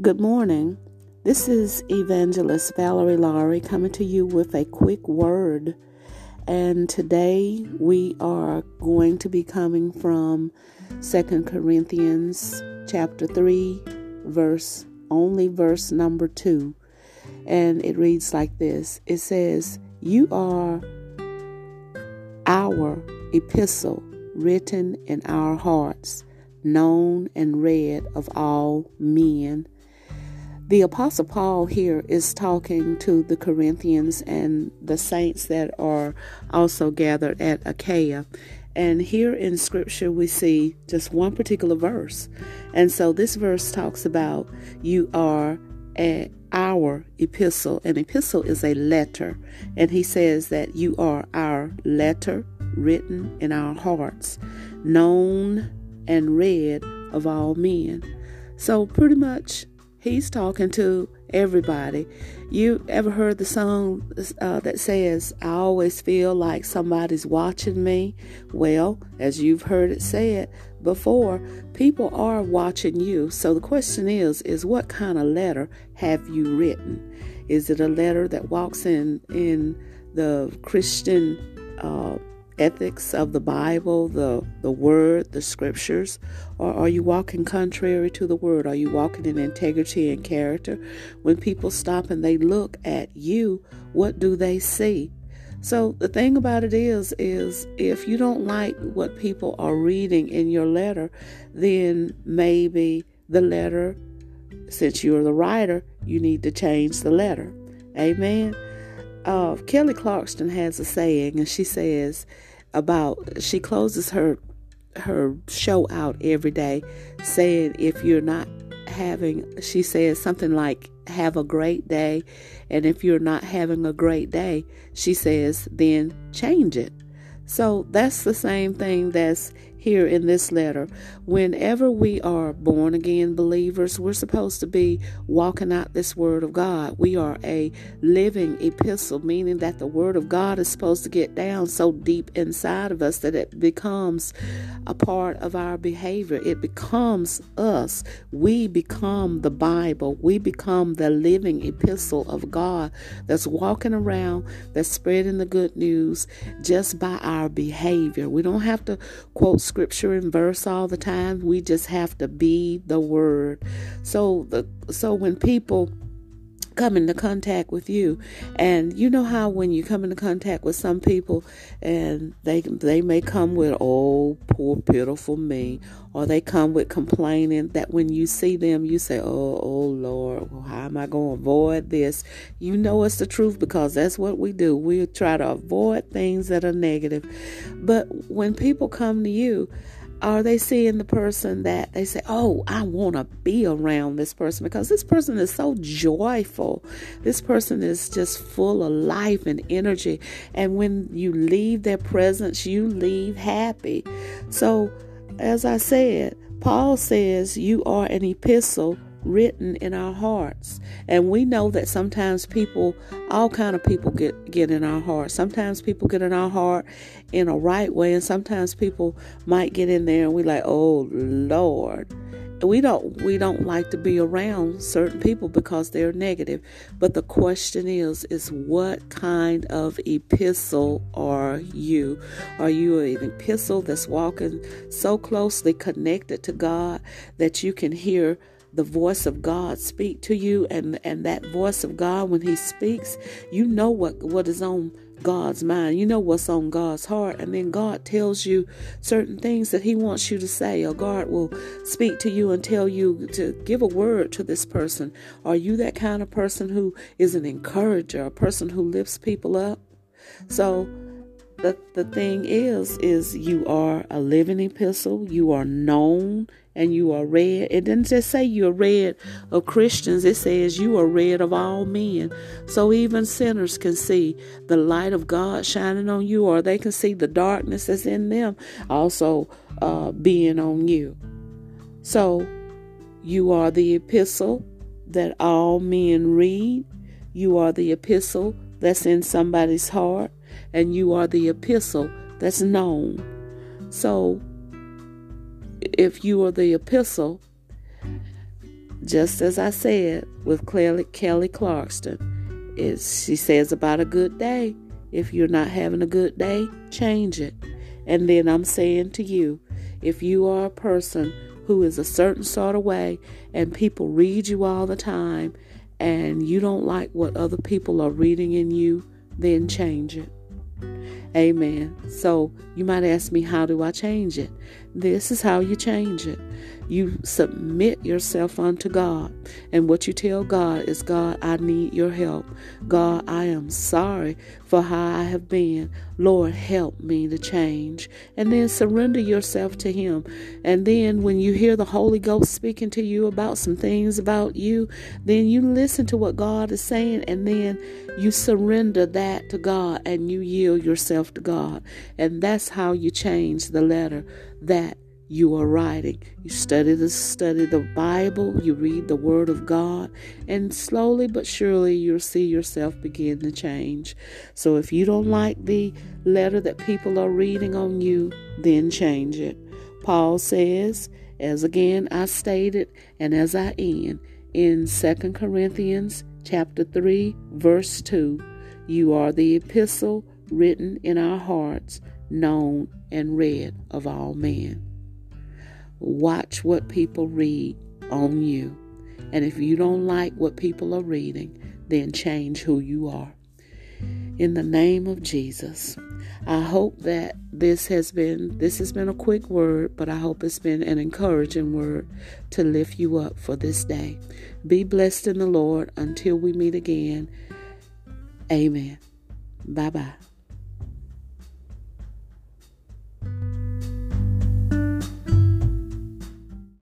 Good morning. This is Evangelist Valerie Laurie coming to you with a quick word. And today we are going to be coming from Second Corinthians chapter 3, verse only verse number 2. And it reads like this. It says, "You are our epistle written in our hearts, known and read of all men." The Apostle Paul here is talking to the Corinthians and the saints that are also gathered at Achaia. And here in Scripture, we see just one particular verse. And so this verse talks about you are a, our epistle. An epistle is a letter. And he says that you are our letter written in our hearts, known and read of all men. So, pretty much, He's talking to everybody. You ever heard the song uh, that says, I always feel like somebody's watching me? Well, as you've heard it said before, people are watching you. So the question is, is what kind of letter have you written? Is it a letter that walks in, in the Christian uh, ethics of the Bible, the, the Word, the Scriptures? Or are you walking contrary to the Word? Are you walking in integrity and character? When people stop and they look at you, what do they see? So the thing about it is, is if you don't like what people are reading in your letter, then maybe the letter, since you're the writer, you need to change the letter. Amen. Uh, Kelly Clarkson has a saying, and she says, about she closes her her show out every day saying if you're not having she says something like have a great day and if you're not having a great day she says then change it. So that's the same thing that's here in this letter. Whenever we are born again believers, we're supposed to be walking out this Word of God. We are a living epistle, meaning that the Word of God is supposed to get down so deep inside of us that it becomes a part of our behavior. It becomes us. We become the Bible. We become the living epistle of God that's walking around, that's spreading the good news just by our behavior. We don't have to quote scripture and verse all the time. We just have to be the word. So the so when people come into contact with you. And you know how when you come into contact with some people and they they may come with oh poor pitiful me or they come with complaining that when you see them you say oh oh lord well, how am i to avoid this? You know it's the truth because that's what we do. We try to avoid things that are negative. But when people come to you are they seeing the person that they say, Oh, I want to be around this person because this person is so joyful. This person is just full of life and energy. And when you leave their presence, you leave happy. So, as I said, Paul says, You are an epistle written in our hearts. And we know that sometimes people all kind of people get get in our heart sometimes people get in our heart in a right way and sometimes people might get in there and we like oh lord. We don't we don't like to be around certain people because they're negative. But the question is is what kind of epistle are you? Are you an epistle that's walking so closely connected to god that you can hear the voice of God speak to you and and that voice of God when he speaks you know what what is on God's mind. You know what's on God's heart. And then God tells you certain things that he wants you to say or God will speak to you and tell you to give a word to this person. Are you that kind of person who is an encourager a person who lifts people up? So the, the thing is is you are a living epistle. You are known and you are read it didn't just say you're read of christians. It says you are read of all men. So even sinners can see the light of god shining on you or they can see the darkness that's in them also uh, being on you. So you are the epistle that all men read. You are the epistle that's in somebody's heart and you are the epistle that's known. So, if you are the epistle, just as I said with Kelly, Kelly is she says about a good day. If you're not having a good day, change it. And then I'm saying to you, if you are a person who is a certain sort of way and people read you all the time and you don't like what other people are reading in you, then change it. Amen. So you might ask me, how do I change it? This is how you change it. You submit yourself unto God. And what you tell God is, God, I need your help. God, I am sorry for how I have been. Lord, help me to change. And then surrender yourself to Him. And then when you hear the Holy Ghost speaking to you about some things about you, then you listen to what God is saying and then you surrender that to God and you yield yourself to God. And that's how you change the letter that you are writing. You study the study the Bible, you read the Word of God, and slowly but surely you'll see yourself begin to change. So if you don't like the letter that people are reading on you, then change it. Paul says, as again I stated, and as I end in 2 Corinthians chapter 3, verse 2, you are the epistle written in our hearts, known and read of all men. Watch what people read on you. And if you don't like what people are reading, then change who you are. In the name of Jesus, I hope that this has been this has been a quick word, but I hope it's been an encouraging word to lift you up for this day. Be blessed in the Lord until we meet again. Amen. Bye bye.